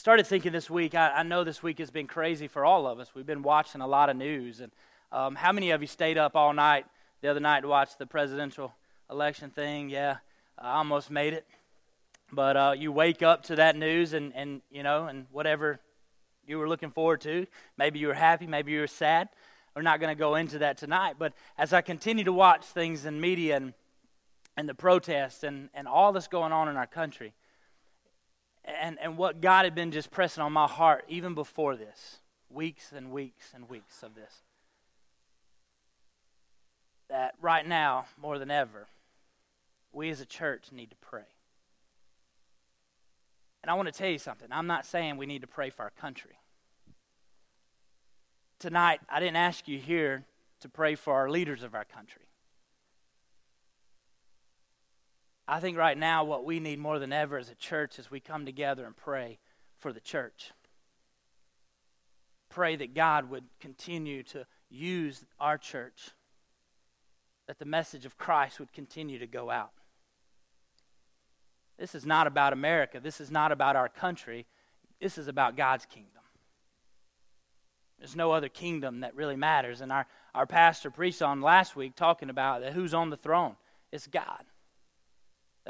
started thinking this week, I, I, know this week has been crazy for all of us. We've been watching a lot of news. And um, how many of you stayed up all night the other night to watch the presidential election thing? Yeah, I almost made it. But uh, you wake up to that news and, and, you know, and whatever you were looking forward to. Maybe you were happy, maybe you were sad. We're not going to go into that tonight. But as I continue to watch things in media and, and the protests and, and all that's going on in our country, and, and what God had been just pressing on my heart even before this, weeks and weeks and weeks of this, that right now, more than ever, we as a church need to pray. And I want to tell you something. I'm not saying we need to pray for our country. Tonight, I didn't ask you here to pray for our leaders of our country. I think right now what we need more than ever as a church is we come together and pray for the church. Pray that God would continue to use our church, that the message of Christ would continue to go out. This is not about America. This is not about our country. This is about God's kingdom. There's no other kingdom that really matters. And our, our pastor preached on last week talking about who's on the throne. It's God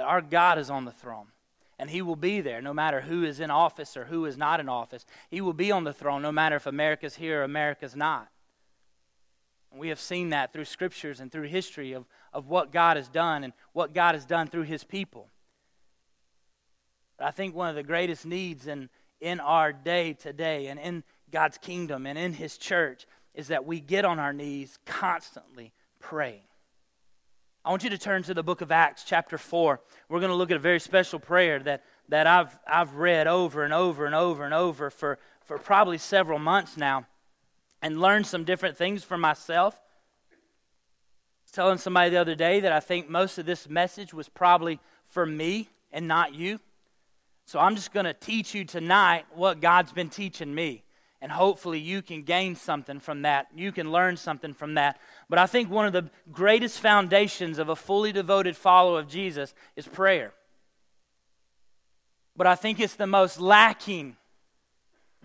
that our God is on the throne. And he will be there no matter who is in office or who is not in office. He will be on the throne no matter if America's here or America's not. And we have seen that through scriptures and through history of, of what God has done and what God has done through his people. But I think one of the greatest needs in, in our day today and in God's kingdom and in his church is that we get on our knees constantly praying. I want you to turn to the book of Acts, chapter 4. We're going to look at a very special prayer that, that I've, I've read over and over and over and over for, for probably several months now and learned some different things for myself. Telling somebody the other day that I think most of this message was probably for me and not you. So I'm just going to teach you tonight what God's been teaching me and hopefully you can gain something from that. You can learn something from that. But I think one of the greatest foundations of a fully devoted follower of Jesus is prayer. But I think it's the most lacking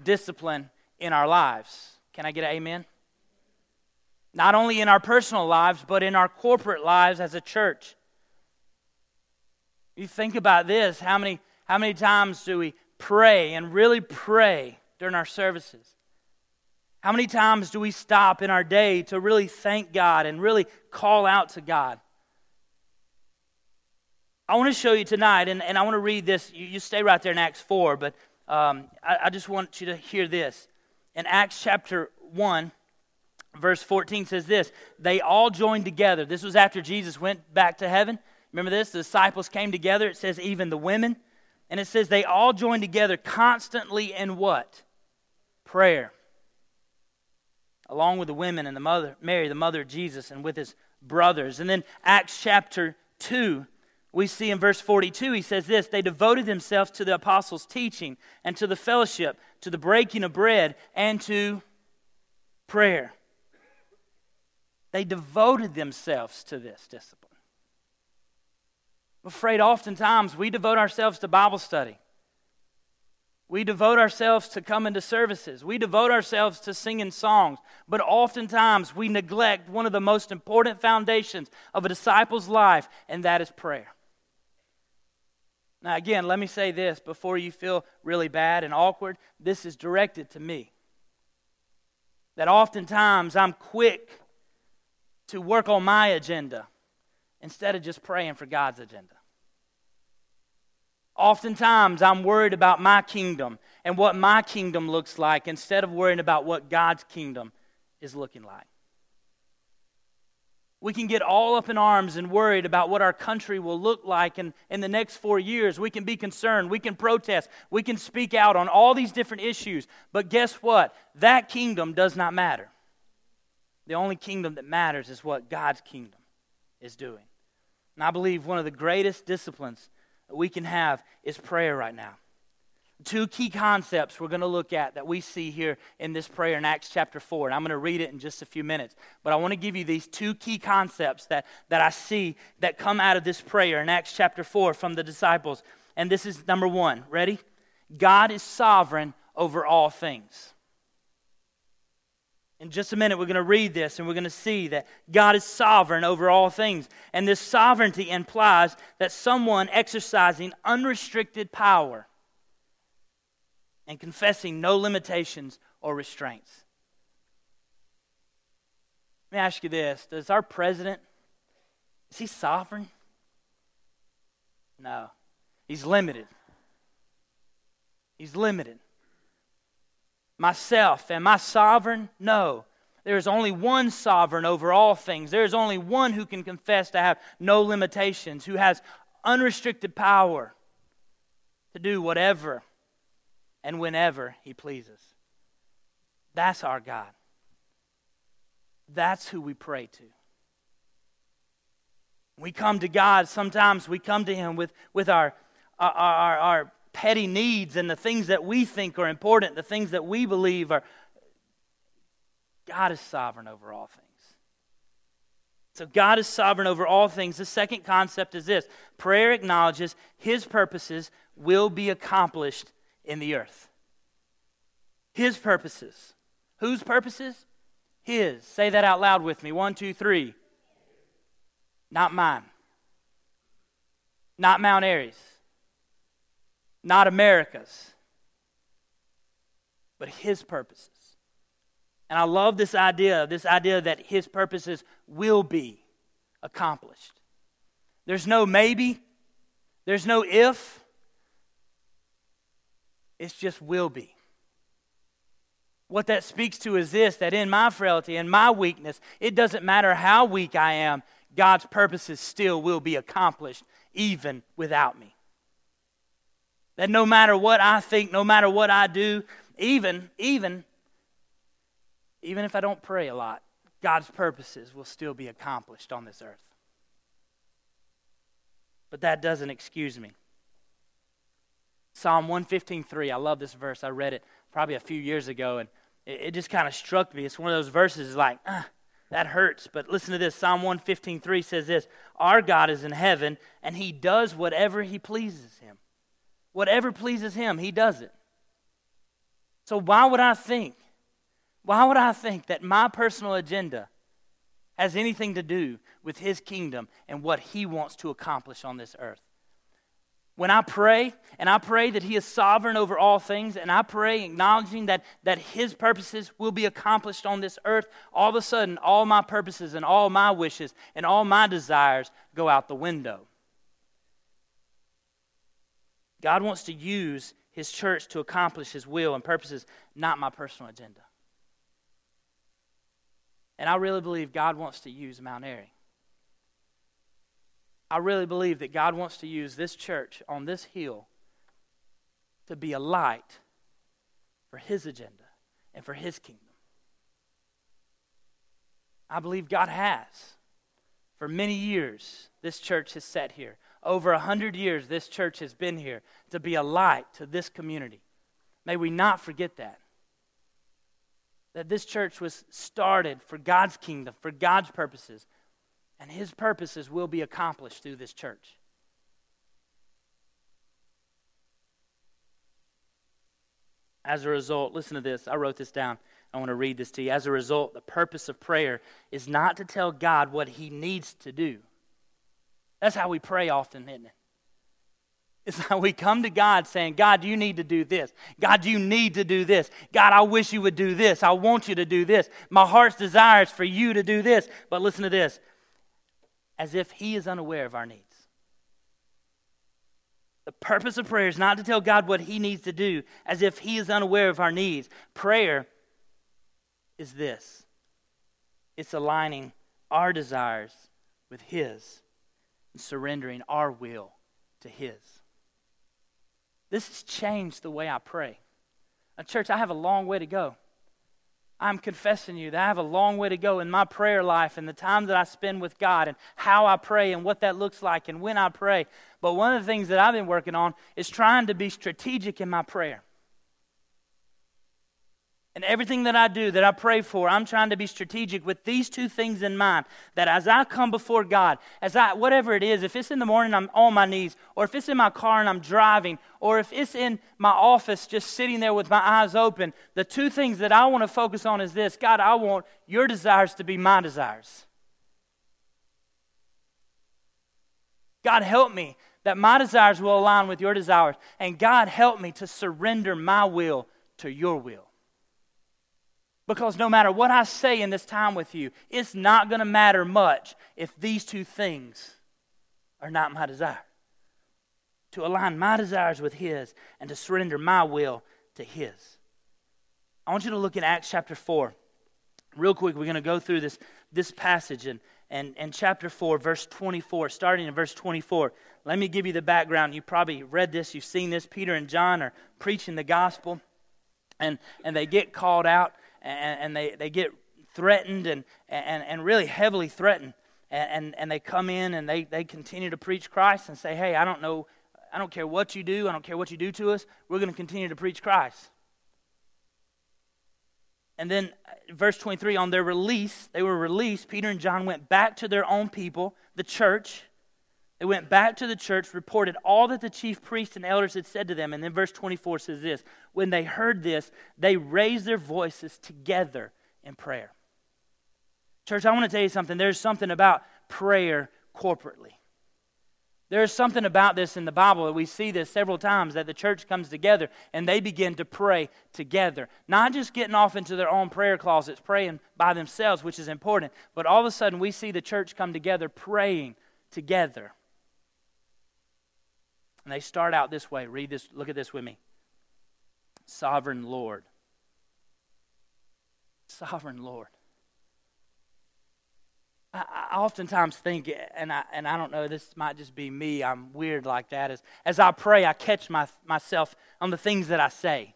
discipline in our lives. Can I get an amen? Not only in our personal lives, but in our corporate lives as a church. You think about this how many, how many times do we pray and really pray? During our services? How many times do we stop in our day to really thank God and really call out to God? I want to show you tonight, and, and I want to read this. You, you stay right there in Acts 4, but um, I, I just want you to hear this. In Acts chapter 1, verse 14 says this They all joined together. This was after Jesus went back to heaven. Remember this? The disciples came together. It says, even the women. And it says, they all joined together constantly in what? Prayer, along with the women and the mother, Mary, the mother of Jesus, and with his brothers. And then Acts chapter 2, we see in verse 42, he says this They devoted themselves to the apostles' teaching and to the fellowship, to the breaking of bread, and to prayer. They devoted themselves to this discipline. I'm afraid oftentimes we devote ourselves to Bible study. We devote ourselves to coming to services. We devote ourselves to singing songs. But oftentimes we neglect one of the most important foundations of a disciple's life, and that is prayer. Now, again, let me say this before you feel really bad and awkward. This is directed to me. That oftentimes I'm quick to work on my agenda instead of just praying for God's agenda. Oftentimes, I'm worried about my kingdom and what my kingdom looks like instead of worrying about what God's kingdom is looking like. We can get all up in arms and worried about what our country will look like in, in the next four years. We can be concerned. We can protest. We can speak out on all these different issues. But guess what? That kingdom does not matter. The only kingdom that matters is what God's kingdom is doing. And I believe one of the greatest disciplines we can have is prayer right now. Two key concepts we're going to look at that we see here in this prayer in Acts chapter 4. And I'm going to read it in just a few minutes. But I want to give you these two key concepts that, that I see that come out of this prayer in Acts chapter 4 from the disciples. And this is number one. Ready? God is sovereign over all things. In just a minute, we're going to read this and we're going to see that God is sovereign over all things. And this sovereignty implies that someone exercising unrestricted power and confessing no limitations or restraints. Let me ask you this Does our president, is he sovereign? No. He's limited. He's limited. Myself, am I sovereign? No. There is only one sovereign over all things. There is only one who can confess to have no limitations, who has unrestricted power to do whatever and whenever he pleases. That's our God. That's who we pray to. We come to God, sometimes we come to Him with, with our, our, our, our petty needs and the things that we think are important, the things that we believe are. God is sovereign over all things. So, God is sovereign over all things. The second concept is this prayer acknowledges His purposes will be accomplished in the earth. His purposes. Whose purposes? His. Say that out loud with me. One, two, three. Not mine. Not Mount Airy's not America's, but His purposes. And I love this idea, this idea that His purposes will be accomplished. There's no maybe, there's no if, it's just will be. What that speaks to is this that in my frailty and my weakness, it doesn't matter how weak I am, God's purposes still will be accomplished even without me. That no matter what I think, no matter what I do, even, even, even if I don't pray a lot, God's purposes will still be accomplished on this earth. But that doesn't excuse me. Psalm 115.3, I love this verse. I read it probably a few years ago, and it, it just kind of struck me. It's one of those verses like, ah, that hurts. But listen to this Psalm 115.3 says this Our God is in heaven, and he does whatever he pleases him. Whatever pleases him, he does it. So why would I think? Why would I think that my personal agenda has anything to do with his kingdom and what he wants to accomplish on this earth? When I pray, and I pray that He is sovereign over all things, and I pray acknowledging that, that His purposes will be accomplished on this earth, all of a sudden, all my purposes and all my wishes and all my desires go out the window. God wants to use his church to accomplish his will and purposes, not my personal agenda. And I really believe God wants to use Mount Airy. I really believe that God wants to use this church on this hill to be a light for his agenda and for his kingdom. I believe God has. For many years, this church has sat here over a hundred years this church has been here to be a light to this community. May we not forget that. That this church was started for God's kingdom, for God's purposes, and His purposes will be accomplished through this church. As a result, listen to this. I wrote this down. I want to read this to you. As a result, the purpose of prayer is not to tell God what He needs to do that's how we pray often, isn't it? It's how we come to God saying, God, you need to do this. God, you need to do this. God, I wish you would do this. I want you to do this. My heart's desire is for you to do this. But listen to this as if He is unaware of our needs. The purpose of prayer is not to tell God what He needs to do as if He is unaware of our needs. Prayer is this it's aligning our desires with His and surrendering our will to His. This has changed the way I pray. Now, church, I have a long way to go. I'm confessing you that I have a long way to go in my prayer life and the time that I spend with God and how I pray and what that looks like and when I pray. But one of the things that I've been working on is trying to be strategic in my prayer. And everything that I do, that I pray for, I'm trying to be strategic with these two things in mind. That as I come before God, as I, whatever it is, if it's in the morning, I'm on my knees, or if it's in my car and I'm driving, or if it's in my office just sitting there with my eyes open, the two things that I want to focus on is this God, I want your desires to be my desires. God, help me that my desires will align with your desires. And God, help me to surrender my will to your will. Because no matter what I say in this time with you, it's not going to matter much if these two things are not my desire. To align my desires with His and to surrender my will to His. I want you to look at Acts chapter 4. Real quick, we're going to go through this, this passage and, and, and chapter 4, verse 24, starting in verse 24. Let me give you the background. You probably read this, you've seen this. Peter and John are preaching the gospel, and, and they get called out and, and they, they get threatened and, and, and really heavily threatened. And, and, and they come in and they, they continue to preach Christ and say, hey, I don't know, I don't care what you do, I don't care what you do to us, we're going to continue to preach Christ. And then, uh, verse 23, on their release, they were released. Peter and John went back to their own people, the church. They went back to the church, reported all that the chief priests and elders had said to them. And then verse 24 says this When they heard this, they raised their voices together in prayer. Church, I want to tell you something. There's something about prayer corporately. There's something about this in the Bible that we see this several times that the church comes together and they begin to pray together. Not just getting off into their own prayer closets, praying by themselves, which is important, but all of a sudden we see the church come together praying together. And they start out this way. Read this, look at this with me. Sovereign Lord. Sovereign Lord. I, oftentimes think, and I, and I don't know, this might just be me, I'm weird like that. As, as I pray, I catch my, myself on the things that I say.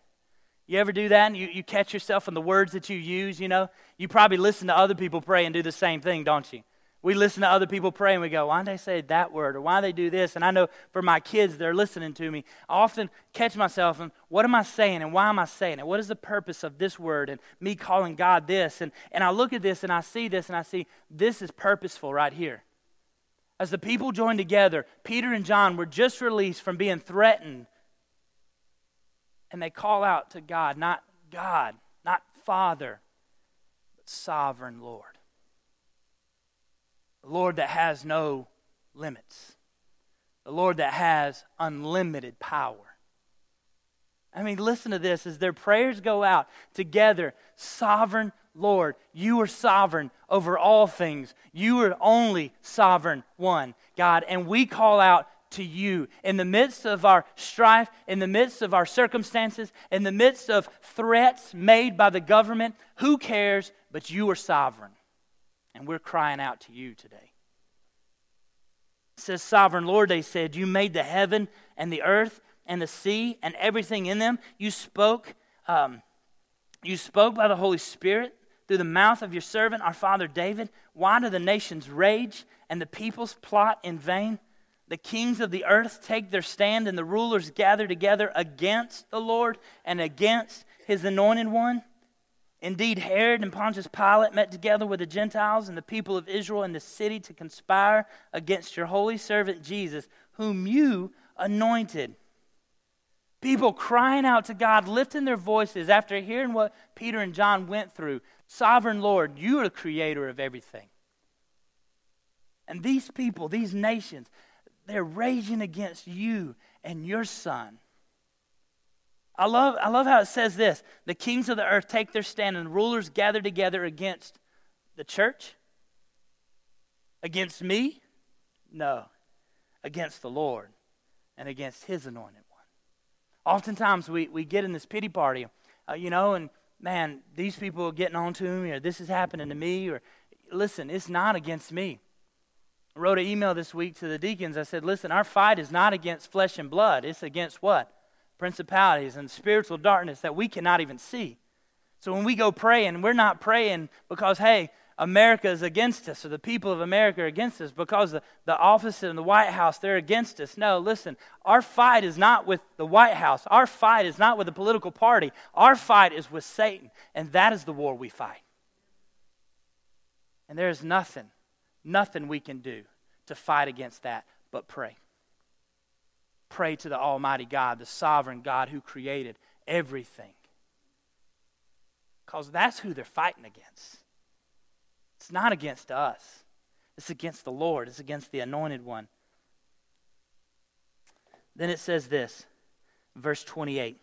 You ever do that you, you catch yourself on the words that you use, you know? You probably listen to other people pray and do the same thing, don't you? We listen to other people pray and we go, why did they say that word? Or why they do this? And I know for my kids, they're listening to me. I often catch myself and what am I saying and why am I saying it? What is the purpose of this word and me calling God this? And, and I look at this and I see this and I see this is purposeful right here. As the people joined together, Peter and John were just released from being threatened. And they call out to God, not God, not Father, but sovereign Lord. The Lord that has no limits, the Lord that has unlimited power. I mean, listen to this as their prayers go out together, sovereign Lord, you are sovereign over all things. You are only sovereign one, God. And we call out to you in the midst of our strife, in the midst of our circumstances, in the midst of threats made by the government. Who cares? But you are sovereign. And we're crying out to you today. It says, Sovereign Lord, they said, You made the heaven and the earth and the sea and everything in them. You spoke, um, you spoke by the Holy Spirit through the mouth of your servant, our father David. Why do the nations rage and the peoples plot in vain? The kings of the earth take their stand, and the rulers gather together against the Lord and against his anointed one. Indeed, Herod and Pontius Pilate met together with the Gentiles and the people of Israel in the city to conspire against your holy servant Jesus, whom you anointed. People crying out to God, lifting their voices after hearing what Peter and John went through. Sovereign Lord, you are the creator of everything. And these people, these nations, they're raging against you and your son. I love, I love how it says this the kings of the earth take their stand and the rulers gather together against the church? Against me? No. Against the Lord and against his anointed one. Oftentimes we, we get in this pity party, uh, you know, and man, these people are getting on to me, or this is happening to me, or listen, it's not against me. I wrote an email this week to the deacons. I said, listen, our fight is not against flesh and blood, it's against what? Principalities and spiritual darkness that we cannot even see. So when we go praying, we're not praying because, hey, America is against us or the people of America are against us because the, the office and the White House, they're against us. No, listen, our fight is not with the White House. Our fight is not with the political party. Our fight is with Satan, and that is the war we fight. And there is nothing, nothing we can do to fight against that but pray. Pray to the Almighty God, the sovereign God who created everything. Because that's who they're fighting against. It's not against us, it's against the Lord, it's against the anointed one. Then it says this, verse 28.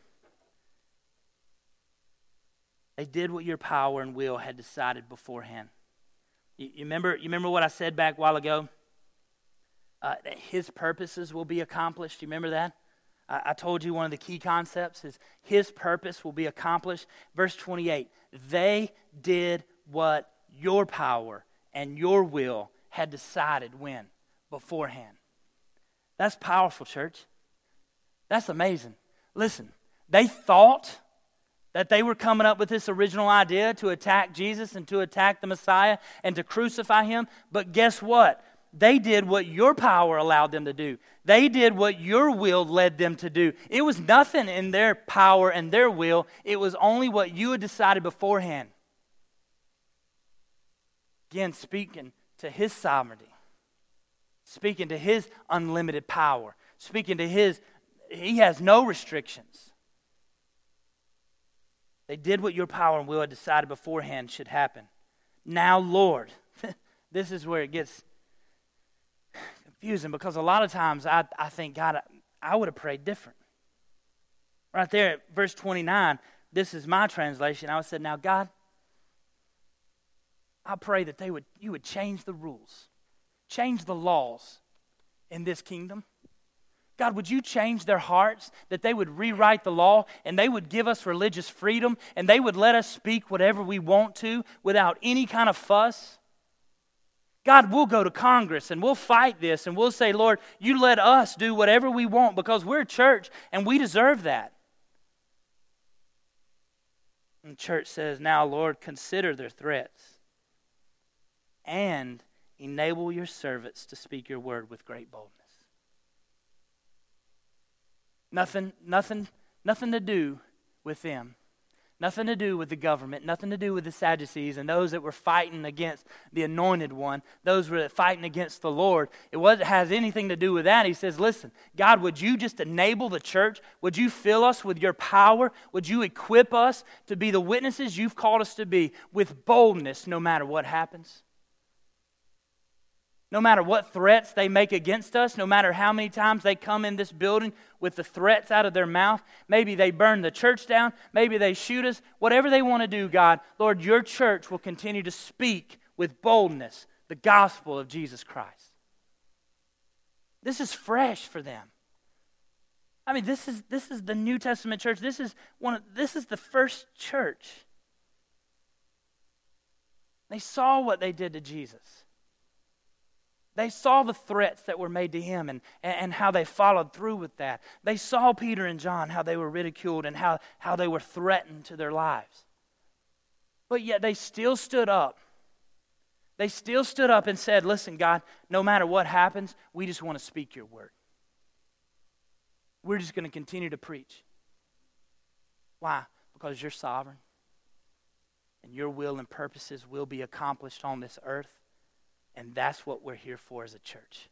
They did what your power and will had decided beforehand. You, you remember, you remember what I said back a while ago? Uh, that his purposes will be accomplished. You remember that? I, I told you one of the key concepts is his purpose will be accomplished. Verse 28 They did what your power and your will had decided when? Beforehand. That's powerful, church. That's amazing. Listen, they thought that they were coming up with this original idea to attack Jesus and to attack the Messiah and to crucify him. But guess what? They did what your power allowed them to do. They did what your will led them to do. It was nothing in their power and their will, it was only what you had decided beforehand. Again, speaking to his sovereignty, speaking to his unlimited power, speaking to his, he has no restrictions. They did what your power and will had decided beforehand should happen. Now, Lord, this is where it gets confusing because a lot of times I, I think, God, I, I would have prayed different. Right there, at verse 29, this is my translation. I would say, Now, God, I pray that they would, you would change the rules, change the laws in this kingdom. God, would you change their hearts that they would rewrite the law and they would give us religious freedom and they would let us speak whatever we want to without any kind of fuss? God, we'll go to Congress and we'll fight this and we'll say, Lord, you let us do whatever we want because we're a church and we deserve that. And the church says, Now, Lord, consider their threats and enable your servants to speak your word with great boldness. Nothing, nothing, nothing to do with them. Nothing to do with the government, nothing to do with the Sadducees and those that were fighting against the anointed one, those were fighting against the Lord. It was, has anything to do with that. He says, Listen, God, would you just enable the church? Would you fill us with your power? Would you equip us to be the witnesses you've called us to be with boldness no matter what happens? No matter what threats they make against us, no matter how many times they come in this building with the threats out of their mouth, maybe they burn the church down, maybe they shoot us, whatever they want to do, God, Lord, your church will continue to speak with boldness the gospel of Jesus Christ. This is fresh for them. I mean, this is, this is the New Testament church. This is, one of, this is the first church. They saw what they did to Jesus. They saw the threats that were made to him and, and how they followed through with that. They saw Peter and John, how they were ridiculed and how, how they were threatened to their lives. But yet they still stood up. They still stood up and said, Listen, God, no matter what happens, we just want to speak your word. We're just going to continue to preach. Why? Because you're sovereign and your will and purposes will be accomplished on this earth and that's what we're here for as a church.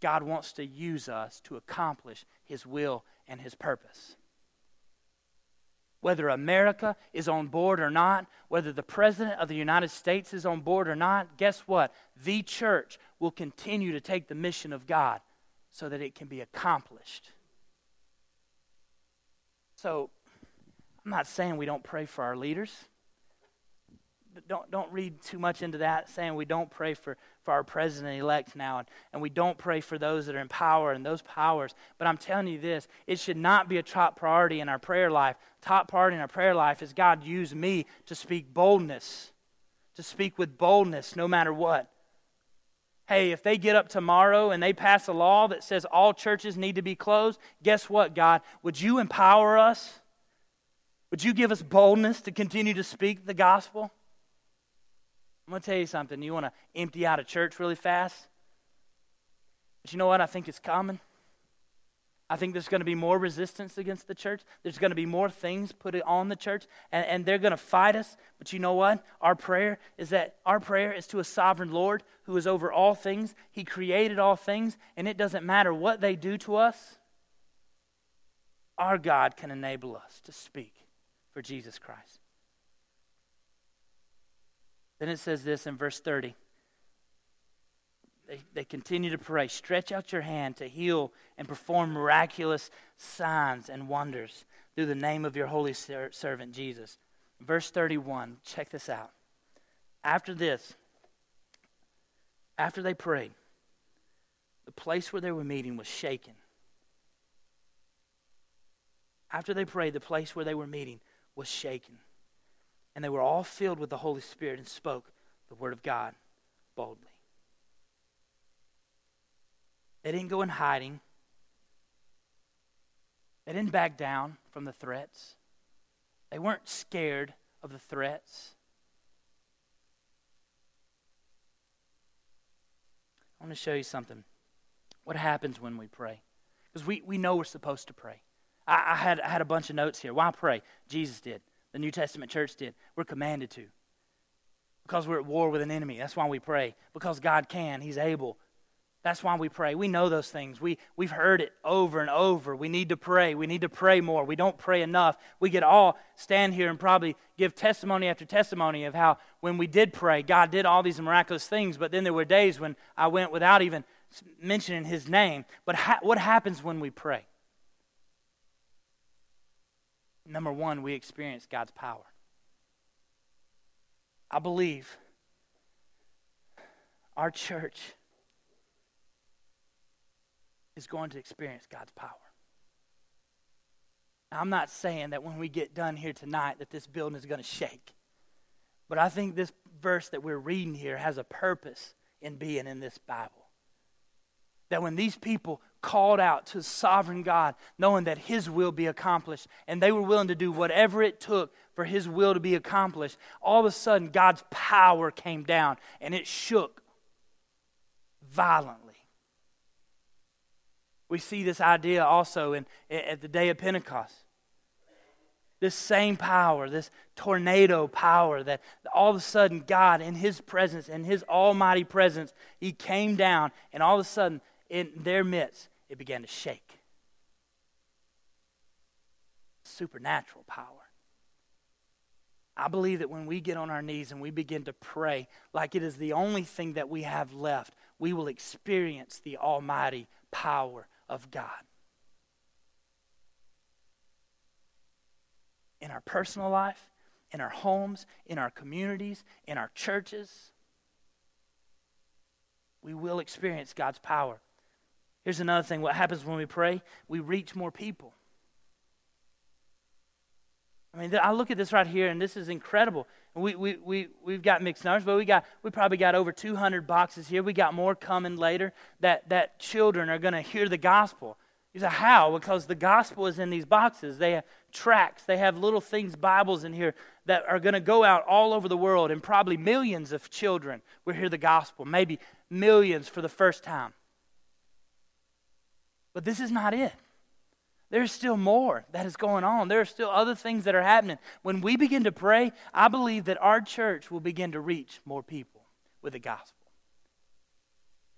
God wants to use us to accomplish His will and His purpose. Whether America is on board or not, whether the President of the United States is on board or not, guess what? The church will continue to take the mission of God so that it can be accomplished. So, I'm not saying we don't pray for our leaders don't, don't read too much into that, saying we don't pray for, for our president elect now, and, and we don't pray for those that are in power and those powers. But I'm telling you this it should not be a top priority in our prayer life. Top priority in our prayer life is God use me to speak boldness, to speak with boldness no matter what. Hey, if they get up tomorrow and they pass a law that says all churches need to be closed, guess what, God? Would you empower us? Would you give us boldness to continue to speak the gospel? I'm going to tell you something. You want to empty out a church really fast? But you know what I think it's coming? I think there's going to be more resistance against the church. There's going to be more things put on the church, and, and they're going to fight us. But you know what? Our prayer is that our prayer is to a sovereign Lord who is over all things. He created all things, and it doesn't matter what they do to us. Our God can enable us to speak for Jesus Christ. Then it says this in verse 30 they, they continue to pray. Stretch out your hand to heal and perform miraculous signs and wonders through the name of your holy ser- servant Jesus. Verse 31, check this out. After this, after they prayed, the place where they were meeting was shaken. After they prayed, the place where they were meeting was shaken. And they were all filled with the Holy Spirit and spoke the word of God boldly. They didn't go in hiding. They didn't back down from the threats. They weren't scared of the threats. I want to show you something. What happens when we pray? Because we, we know we're supposed to pray. I, I, had, I had a bunch of notes here. Why pray? Jesus did. The New Testament church did. We're commanded to. Because we're at war with an enemy. That's why we pray. Because God can, He's able. That's why we pray. We know those things. We, we've heard it over and over. We need to pray. We need to pray more. We don't pray enough. We could all stand here and probably give testimony after testimony of how when we did pray, God did all these miraculous things, but then there were days when I went without even mentioning His name. But ha- what happens when we pray? Number one, we experience God's power. I believe our church is going to experience God's power. I'm not saying that when we get done here tonight that this building is going to shake. But I think this verse that we're reading here has a purpose in being in this Bible. That when these people called out to sovereign God, knowing that His will be accomplished, and they were willing to do whatever it took for His will to be accomplished, all of a sudden God's power came down and it shook violently. We see this idea also in, at the day of Pentecost. This same power, this tornado power, that all of a sudden God, in His presence, in His almighty presence, He came down, and all of a sudden, in their midst, it began to shake. Supernatural power. I believe that when we get on our knees and we begin to pray like it is the only thing that we have left, we will experience the almighty power of God. In our personal life, in our homes, in our communities, in our churches, we will experience God's power. Here's another thing what happens when we pray? We reach more people. I mean, I look at this right here, and this is incredible. We, we, we, we've got mixed numbers, but we, got, we probably got over 200 boxes here. We got more coming later that, that children are going to hear the gospel. You say, how? Because the gospel is in these boxes. They have tracts, they have little things, Bibles in here that are going to go out all over the world, and probably millions of children will hear the gospel, maybe millions for the first time. But this is not it. There's still more that is going on. There are still other things that are happening. When we begin to pray, I believe that our church will begin to reach more people with the gospel.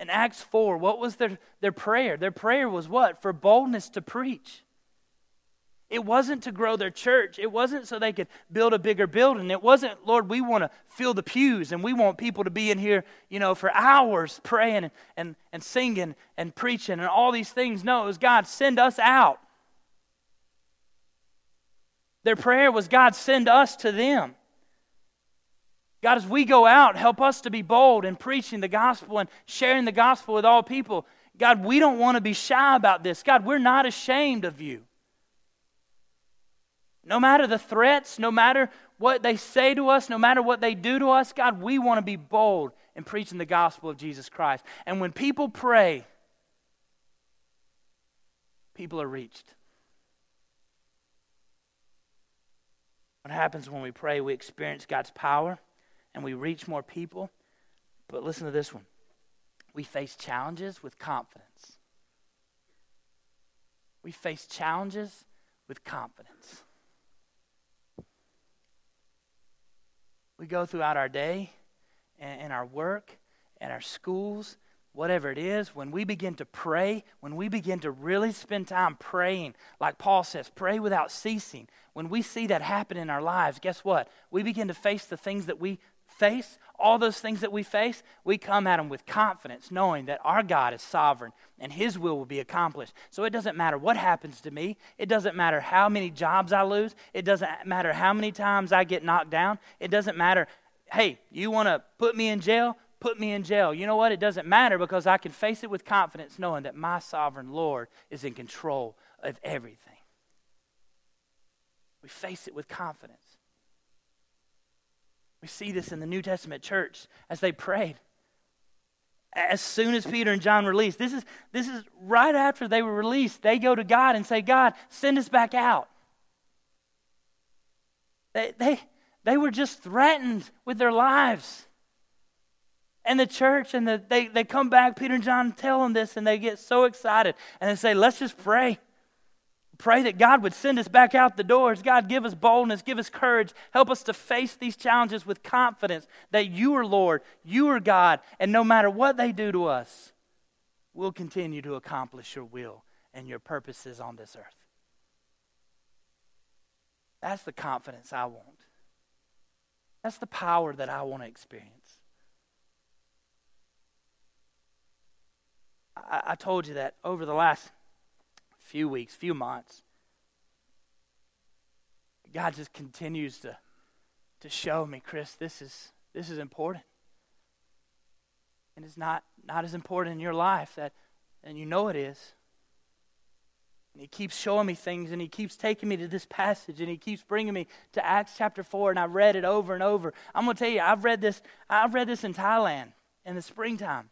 In Acts 4, what was their, their prayer? Their prayer was what? For boldness to preach. It wasn't to grow their church. It wasn't so they could build a bigger building. It wasn't, Lord, we want to fill the pews and we want people to be in here, you know, for hours praying and, and, and singing and preaching and all these things. No, it was God, send us out. Their prayer was, God, send us to them. God, as we go out, help us to be bold in preaching the gospel and sharing the gospel with all people. God, we don't want to be shy about this. God, we're not ashamed of you. No matter the threats, no matter what they say to us, no matter what they do to us, God, we want to be bold in preaching the gospel of Jesus Christ. And when people pray, people are reached. What happens when we pray? We experience God's power and we reach more people. But listen to this one we face challenges with confidence. We face challenges with confidence. We go throughout our day and, and our work and our schools whatever it is, when we begin to pray, when we begin to really spend time praying, like Paul says, pray without ceasing, when we see that happen in our lives, guess what? We begin to face the things that we face, all those things that we face, we come at them with confidence, knowing that our God is sovereign and His will will be accomplished. So it doesn't matter what happens to me. It doesn't matter how many jobs I lose. It doesn't matter how many times I get knocked down. It doesn't matter, hey, you want to put me in jail? put me in jail. You know what? It doesn't matter because I can face it with confidence knowing that my sovereign Lord is in control of everything. We face it with confidence. We see this in the New Testament church as they prayed. As soon as Peter and John released, this is, this is right after they were released, they go to God and say, God, send us back out. They, they, they were just threatened with their lives and the church and the, they, they come back peter and john tell them this and they get so excited and they say let's just pray pray that god would send us back out the doors. God give us boldness give us courage. Help us to face these challenges with confidence that you are lord you are god and no matter what they do to us we'll continue to accomplish your will and your purposes on this earth. That's the confidence i want. That's the power that i want to experience. I, I told you that over the last few weeks, few months, God just continues to, to show me, Chris, this is, this is important. And it's not, not as important in your life that, and you know it is. And he keeps showing me things and he keeps taking me to this passage and he keeps bringing me to Acts chapter 4 and I've read it over and over. I'm going to tell you, I've read this, I've read this in Thailand in the springtime.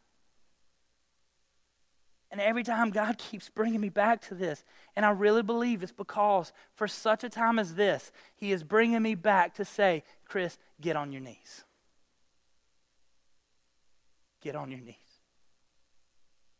And every time God keeps bringing me back to this. And I really believe it's because for such a time as this, He is bringing me back to say, Chris, get on your knees. Get on your knees.